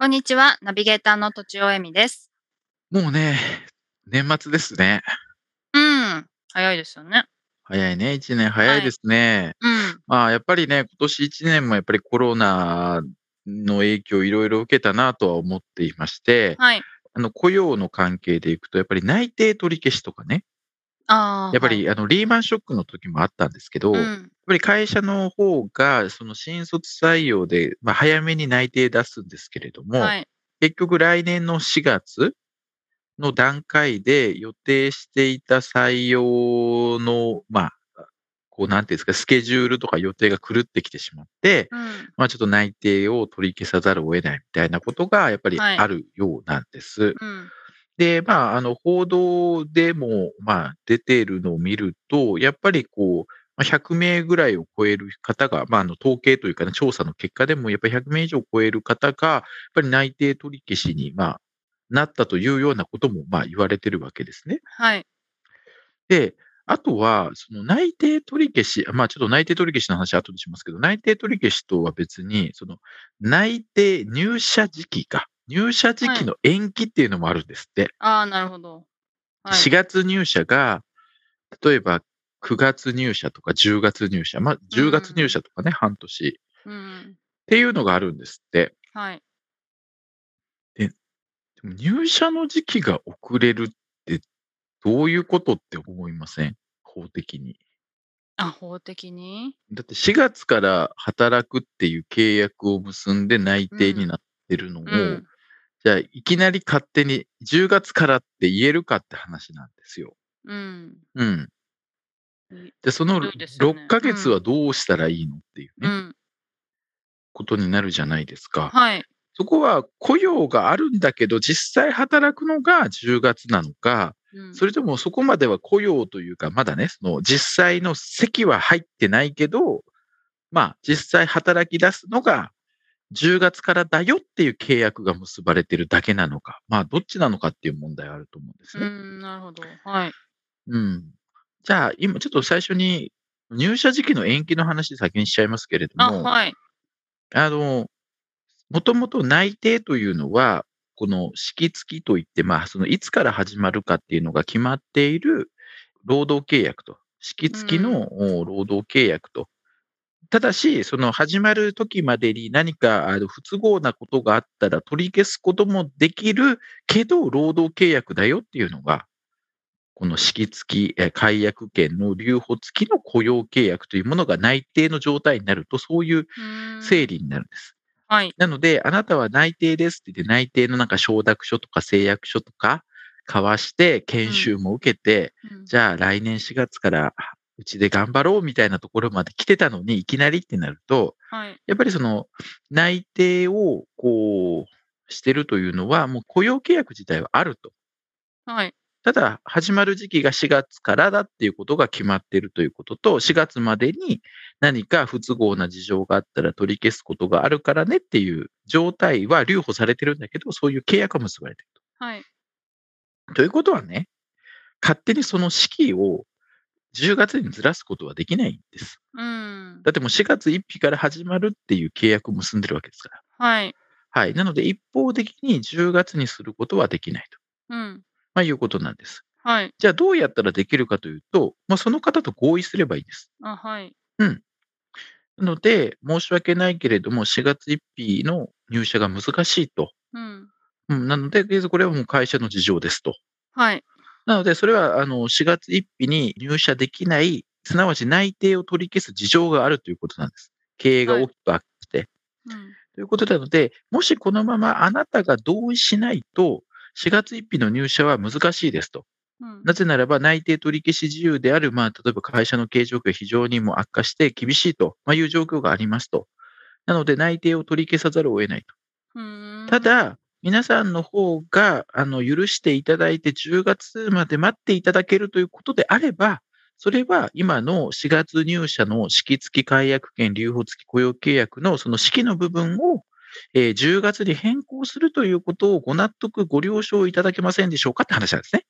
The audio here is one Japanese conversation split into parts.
こんにちはナビゲーターのとちおえみです。もうね、年末ですね。うん早いですよね。早いね。一年早いですね。うん。まあ、やっぱりね、今年一年もやっぱりコロナの影響いろいろ受けたなとは思っていまして、はい。あの、雇用の関係でいくと、やっぱり内定取り消しとかね、ああやっぱり、あの、リーマンショックの時もあったんですけど、はいやっぱり会社の方が、その新卒採用で、まあ、早めに内定出すんですけれども、うんはい。結局来年の4月の段階で予定していた採用の、まあ、こうなんていうんですか、スケジュールとか予定が狂ってきてしまって、うん。まあちょっと内定を取り消さざるを得ないみたいなことがやっぱりはい。あるようなんです。うん。で、まあ、あの、報道でも、まあ、出ているのを見ると、やっぱりこう、まあ100名ぐらいを超える方が、まあ、あの、統計というかね、調査の結果でも、やっぱり100名以上超える方が、やっぱり内定取り消しに、まあ、なったというようなことも、まあ、言われてるわけですね。はい。で、あとは、その内定取り消し、まあちょっと内定取り消しの話は後でしますけど、内定取り消しとは別に、その内定入社時期が、入社時期の延期っていうのもあるんですって。ああなるほど。はい。4月入社が、例えば9月入社とか10月入社、まあ10月入社とかね、半年。うんっていうのがあるんですって。はい。でも入社の時期が遅れるってどういうことって思いません？法的に。あ法的に？だって4月から働くっていう契約を結んで内定になってるのを、うん。じゃあいきなり勝手に10月からって言えるかって話なんですよ。うん。うん。い。で、そのそうですよね。6ヶ月はどうしたらいいのっていうね、うん。ことになるじゃないですか。はい。そこは雇用があるんだけど、実際働くのが10月なのか、うん。それともそこまでは雇用というか、まだね、その実際の席は入ってないけど、まあ実際働き出すのが10月からだよっていう契約が結ばれてるだけなのか、まあどっちなのかっていう問題はあると思うんですうね。んなるほど。はい。うん。じゃあ今ちょっと最初に入社時期の延期の話先にしちゃいますけれども、あはい。あの、もともと内定というのは、この式付きといって、まあ、そのいつから始まるかっていうのが決まっている労働契約と、式付きのお労働契約と。ただし、その始まる時までに何かあの不都合なことがあったら取り消すこともできるけど、労働契約だよっていうのが、この式付き、え解約権の留保付きの雇用契約というものが内定の状態になると、そういううん。整理になるんです。はい。なので、あなたは内定ですって言って、内定のなんか承諾書とか誓約書とか交わして、研修も受けて、うん。じゃあ来年4月からうちで頑張ろうみたいなところまで来てたのに、いきなりってなると、はい。やっぱりその内定をこうしてるというのは、もう雇用契約自体はあると。はいただ、始まる時期が4月からだっていうことが決まっているということと、4月までに何か不都合な事情があったら取り消すことがあるからねっていう状態は留保されてるんだけど、そういう契約が結ばれているはいと。ということはね、勝手にその式を10月にずらすことはできないんです。うんだってもう4月1日から始まるっていう契約を結んでるわけですから。はいはい。なので、一方的に10月にすることはできないと、うんまあ、いうことなんです。はいじゃあどうやったらできるかというと、まあ、その方と合意すればいいです。あはいなので、申し訳ないけれども、4月1日の入社が難しいと。うんうん、なので、とりあえずこれはもう会社の事情ですと。はいなので、それはあの4月1日に入社できない、すなわち内定を取り消す事情があるということなんです。経営が大きく悪化して。うんということなので、もしこのままあなたが同意しないと、4月1日の入社は難しいですと。うんなぜならば内定取り消し自由である、まあ、例えば会社の経営状況が非常にも悪化して厳しいとまあいう状況がありますと。なので内定を取り消さざるを得ないと。うんただ、皆さんの方が、あの、許していただいて10月まで待っていただけるということであれば、それは今の4月入社の式付き解約権留保付き雇用契約のその式の部分を、えー10月に変更するということをご納得、ご了承いただけませんでしょうかって話なんですね。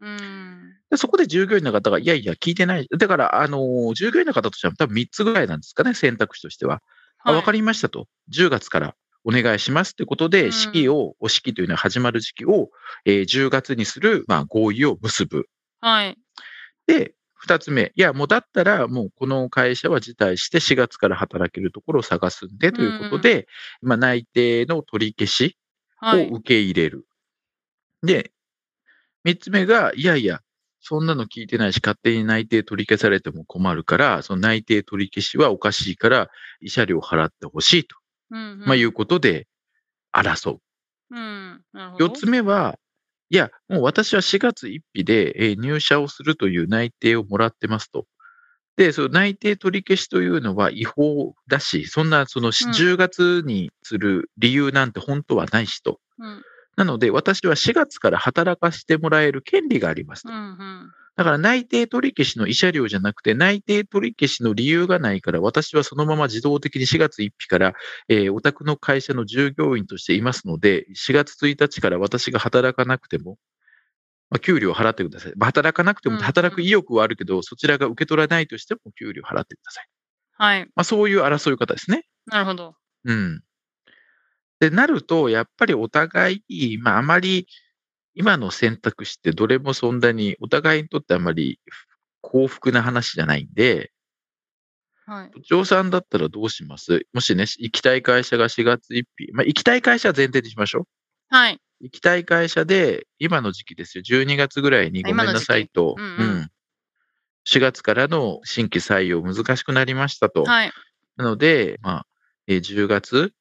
うん。でそこで従業員の方が、いやいや、聞いてない。だから、あのー従業員の方としては多分3つぐらいなんですかね、選択肢としては。あ、わかりりましたと。10月からお願いしますということで、うん式を、お式というのは始まる時期を、えー10月にする、まあ、合意を結ぶ。はい。で、二つ目、いや、もうだったら、もうこの会社は辞退して4月から働けるところを探すんで、ということで、まあ、内定の取り消しはい。を受け入れる。で、三つ目が、いやいや、そんなの聞いてないし、勝手に内定取り消されても困るから、その内定取り消しはおかしいから、慰謝料払ってほしいと、うんまあ、いうことで争う。うん。なるほど。四つ目は、いや、もう私は4月1日でえー入社をするという内定をもらってますと。で、その内定取り消しというのは違法だし、そんなそのしうん10月にする理由なんて本当はないしと。うん。なので、私は4月から働かせてもらえる権利がありますと。うん。うん。だから内定取り消しの慰謝料じゃなくて、内定取り消しの理由がないから、私はそのまま自動的に4月1日から、えーお宅の会社の従業員としていますので、4月1日から私が働かなくても、まあ、給料を払ってください。まあ、働かなくても働く意欲はあるけど、そちらが受け取らないとしても給料を払ってください。はい。まあ、そういう争い方ですね。なるほど。うん。で、なると、やっぱりお互い、まあ、あまり、今の選択肢ってどれもそんなに、お互いにとってあまり幸福な話じゃないんで、はい。部長さんだったらどうします？もしね、行きたい会社が4月1日、まあ、行きたい会社は前提にしましょう。はい。行きたい会社で、今の時期ですよ、12月ぐらいにごめんなさいと、うんうんうん4月からの新規採用難しくなりましたと。はい。なので、まあ、えー10月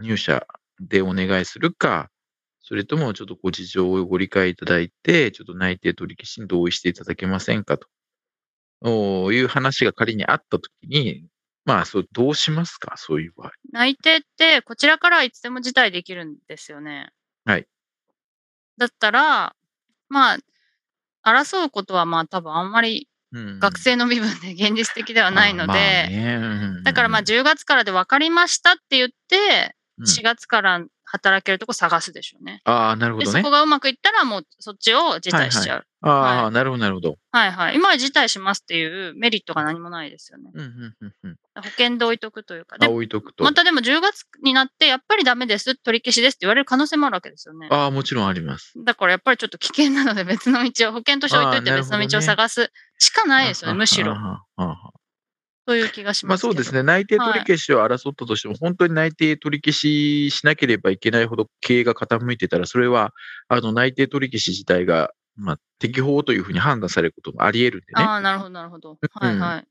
入社でお願いするか、それともちょっとご事情をご理解いただいて、ちょっと内定取り消しに同意していただけませんかという話が仮にあったときに、まあ、そう、どうしますか？そういう場合。内定って、こちらからはいつでも辞退できるんですよね。はい。だったら、まあ、争うことはまあ多分あんまりうん学生の身分で現実的ではないので、だからまあ10月からで分かりましたって言って、うん4月から働けるとこ探すでしょうね。ああ、なるほで、どねそこ。がうまくいったらもうそっちを辞退しちゃう。ああ、はなるほど、なるほど。はい、はい、今は辞退しますっていうメリットが何もないですよね。うん、うん、うん、うん。保険で置いとくというか。あ、で、置いとくと。またでも10月になってやっぱりダメです、取り消しですって言われる可能性もあるわけですよね。ああ、もちろんあります。だからやっぱりちょっと危険なので別の道を、保険として置いといて別の道を探すしかないですよね、むしろ。ああああという気がしまますけど。あそうですね。内定取り消しを争ったとしても、本当に内定取り消ししなければいけないほど経営が傾いてたら、それは、あの、内定取り消し自体が、まあ、適法というふうに判断されることもあり得るんでね。ああ、なるほど、なるほど。はいはい。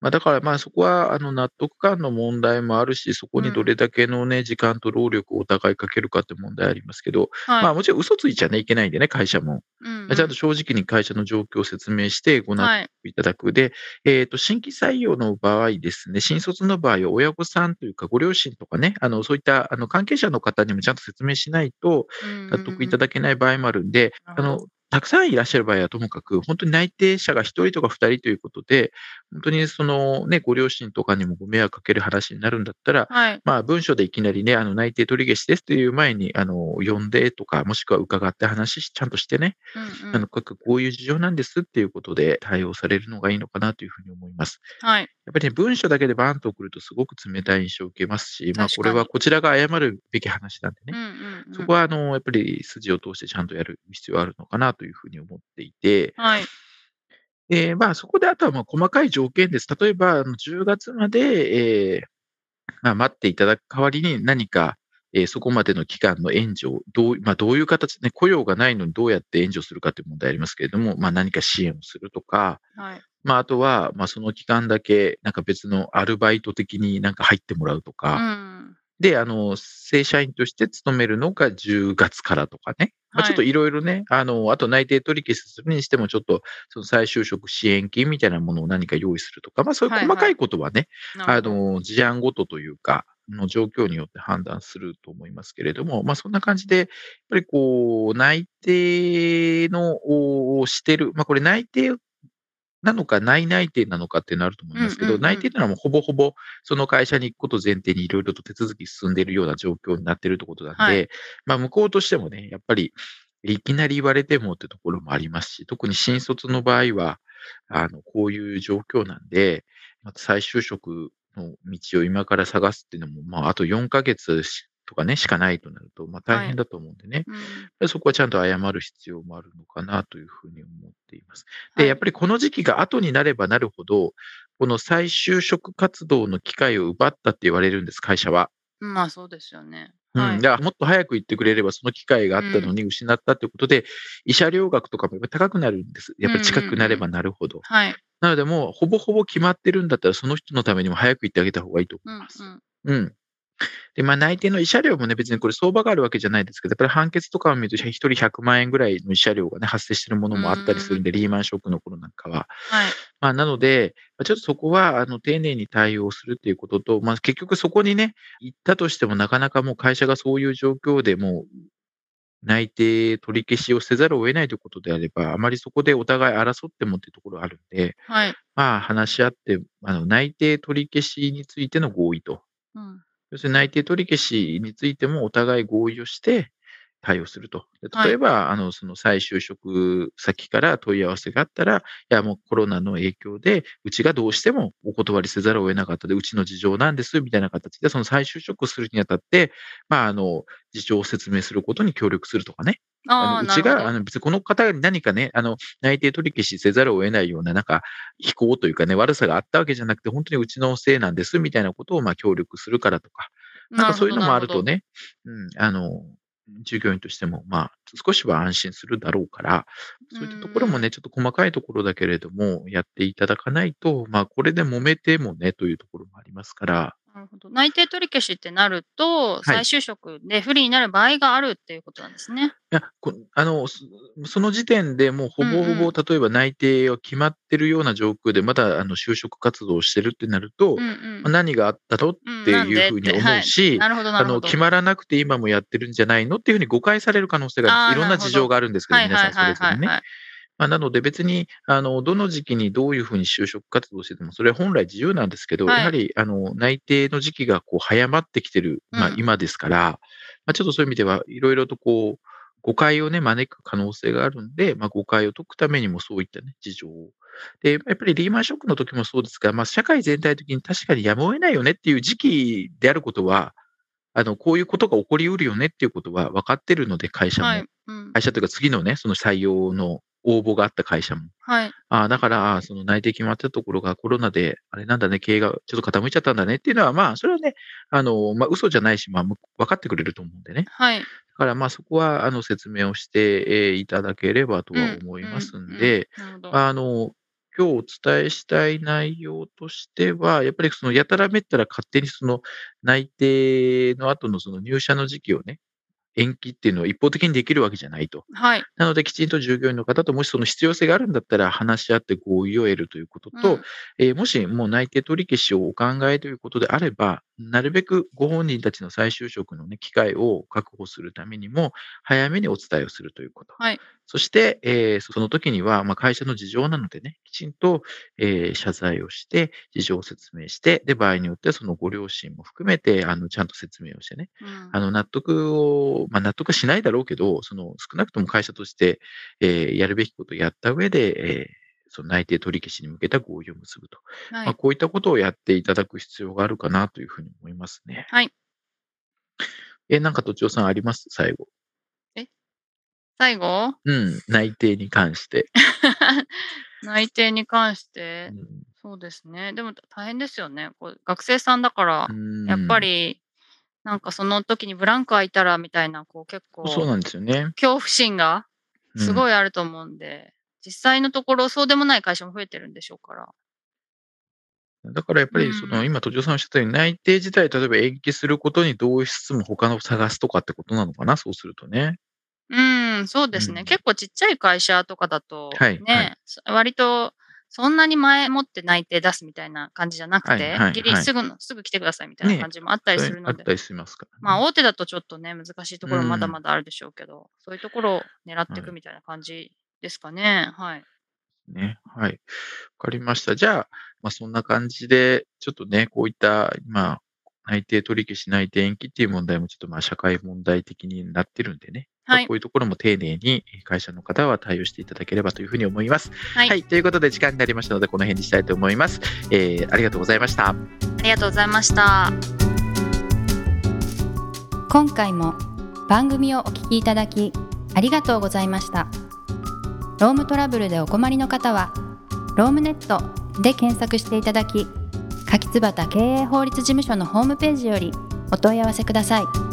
まあ、だからまあそこはあの納得感の問題もあるし、そこにどれだけのね、時間と労力をお互いかけるかって問題ありますけど、はい。まあもちろん嘘ついちゃねいけないんでね、会社も。うんうんちゃんと正直に会社の状況を説明してご納はい。得いただく。で、えっ、と、新規採用の場合ですね、新卒の場合は親御さんというかご両親とかね、あの、そういったあの関係者の方にもちゃんと説明しないと納得いただだけない場合もあるんで、あの、たくさんいらっしゃる場合はともかく、本当に内定者が1人とか2人ということで、本当にそのね、ご両親とかにもご迷惑かける話になるんだったら、はい。まあ文書でいきなりね、あの内定取り消しですという前に、あの、呼んでとか、もしくは伺って話し、ちゃんとしてね、うんうんあの、各こういう事情なんですっていうことで対応されるのがいいのかなというふうに思います。はい。やっぱりね、文書だけでバーンと送るとすごく冷たい印象を受けますし、まあこれはこちらが謝るべき話なんでねうん。うんうんそこは、あの、やっぱり筋を通してちゃんとやる必要あるのかなというふうに思っていて、はい。えーまあ、そこであとはまあ細かい条件です。例えば、あの10月まで、えーまあ、待っていただく代わりに何か、えーそこまでの期間の援助をどう、まあ、どういう形で、ね、雇用がないのにどうやって援助するかという問題ありますけれども、まあ、何か支援をするとか、はい。まあ、あとは、まあ、その期間だけ、なんか別のアルバイト的になんか入ってもらうとうか、ん。で、あの、正社員として勤めるのが10月からとかね。まあ、はいちょっとい。ろいろね、あの、あと内定取り消しするにしても、ちょっと、その再就職支援金みたいなものを何か用意するとか、まあそういうはいはい細かい。ことはね、あなるほど。の、事案ごとというか、の状況によって判断すると思いますけれども、まあ、そんな感じで、やっぱりこう、内定のをしてる、まあ、これ内定なのか、内内定なのかっていうのあると思いますけど、うんうんうん。内定というのはもうほぼほぼその会社に行くことを前提にいろいろと手続き進んでいるような状況になっているということなんで、はい。まあ向こうとしてもね、やっぱりいきなり言われてもってところもありますし、特に新卒の場合は、あの、こういう状況なんで、また再就職の道を今から探すっていうのも、まああと4ヶ月しとかね、しかないとなると、まあ大変だと思うんでね、うんやっぱりそこはちゃんと謝る必要もあるのかなというふうに思っています。で、はいやっぱりこの時期が後になればなるほど、この再就職活動の機会を奪ったって言われるんです、会社は。まあそうですよね。うん。はい。だからもっと早く言ってくれればその機会があったのに失ったってことで、慰謝料額とかもやっぱり高くなるんです。やっぱり近くなればなるほど。はい。なのでもうほぼほぼ決まってるんだったらその人のためにも早く言ってあげた方がいいとうん思います。うん。うん。で、まあ、内定の慰謝料もね、別にこれ相場があるわけじゃないですけど、やっぱり判決とかを見ると、一人100万円ぐらいの慰謝料がね、発生してるものもあったりするんで、リーマンショックの頃なんかは。はい。まあ、なので、まあちょっとそこは、あの、丁寧に対応するっていうことと、まあ、結局そこにね、行ったとしても、なかなかもう会社がそういう状況でもう、内定取り消しをせざるを得ないということであれば、あまりそこでお互い争ってもっていうところがあるんで、はい。まあ、話し合って、あの、内定取り消しについての合意と。うん。要するに内定取り消しについてもお互い合意をして対応すると。例えば、あの、その再就職先から問い合わせがあったら、いや、もうコロナの影響で、うちがどうしてもお断りせざるを得なかったで、うちの事情なんです、みたいな形で、その再就職するにあたって、まあ、あの、事情を説明することに協力するとかね。あのうちが。あの、別にこの方に何かね、あの、内定取り消しせざるを得ないような、なんか、非行というかね、悪さがあったわけじゃなくて、本当にうちのせいなんです、みたいなことを、まあ、協力するからとか、なんかそういうのもあるとね、うん、あの、従業員としても、まあ、少しは安心するだろうから、そういったところもね、ちょっと細かいところだけれども、やっていただかないと、まあ、これで揉めてもね、というところもありますから、なるほど。内定取り消しってなると、再就職で不利になる場合があるっていうことなんですね。いや、こあの、そその時点でもうほぼほぼ、うんうん例えば内定は決まってるような状況で、まだあの就職活動をしてるってなると、うんうんまあ。何があったのっうんていうふうに思はいうし。決まらなくて今もやってるんじゃないのっていうふうに誤解される可能性が。いろんな事情があるんですけど、はい皆さんそはいはいれぞれね。はいはい。まあ、なので別に、あの、どの時期にどういうふうに就職活動してても、それは本来自由なんですけど、はいやはり、あの、内定の時期がこう早まってきてる、まあうん今ですから、まあちょっとそういう意味では、いろいろとこう、誤解をね、招く可能性があるんで、まあ誤解を解くためにもそういったね、事情を。で、やっぱりリーマンショックの時もそうですが、まあ社会全体的に確かにやむを得ないよねっていう時期であることは、あの、こういうことが起こりうるよねっていうことは分かってるので、会社も。はい。うん。会社というか次のね、その採用の応募があった会社も。はい。ああ、だから、その内定決まったところがコロナで、あれなんだね、経営がちょっと傾いちゃったんだねっていうのは、まあ、それはね、あの、まあ、嘘じゃないし、まあ、む分かってくれると思うんでね。はい。だから、まあ、そこは、あの、説明をして、えーいただければとは思いますんで。あの、今日お伝えしたい内容としては、やっぱりそのやたらめったら勝手にその内定の後のその入社の時期をね、延期っていうのを一方的にできるわけじゃないと。はい。なので、きちんと従業員の方と、もしその必要性があるんだったら、話し合って合意を得るということと、うんえーもしもう内定取り消しをお考えということであれば、なるべくご本人たちの再就職の、ね、機会を確保するためにも、早めにお伝えをするということ。はい。そして、えーその時には、まあ、会社の事情なのでね、きちんと、えー謝罪をして、事情を説明して、で、場合によってはそのご両親も含めて、あの、ちゃんと説明をしてね、うんあの、納得を、まあ、納得はしないだろうけど、その、少なくとも会社として、えーやるべきことをやった上で、えーその内定取り消しに向けた合意を結ぶと。はいまあ、こういったことをやっていただく必要があるかなというふうに思いますね。はい。え、なんか、とちおさんあります？最後。最後？うん、内定に関して。内定に関して？う、んそうですね。でも大変ですよね。こう学生さんだから、うんやっぱ、り、なんかその時にブランク空いたらみたいな、こう結構、そうなんですよね。恐怖心がすい。ごいあると思うんで、実際のところそうでもない会社も増えてるんでしょうから。だからやっぱり、うんその、今、とちおさんおっしゃったように、内定自体、例えば延期することに同意しつつも、他のを探すとかってことなのかな、そうするとね。うん、そうですね。うん結構ちっちゃい会社とかだと、はいね、割とそんなに前もって内定出すみたいな感じじゃなくて、はいはいギリすぐの、すぐ来てくださいみたいな感じもあったりするので、あったりしますから、ね。まあ大手だとちょっとね、難しいところまだまだあるでしょうけど、そういうところを狙っていくみたいな感じですかね。はい。ね。はい。わかりました。じゃあ、まあそんな感じで、ちょっとね、こういった、今、内定取り消し内定延期っていう問題もちょっとまあ社会問題的になってるんでね。はいこういうところも丁寧に会社の方は対応していただければというふうに思います。はい。はい。ということで時間になりましたので、この辺にしたいと思います。えーありがとうございました。ありがとうございました。今回も番組をお聞きいただきありがとうございましたロームトラブルでお困りの方はロームネットで検索していただき柿椿経営法律事務所のホームページよりお問い合わせください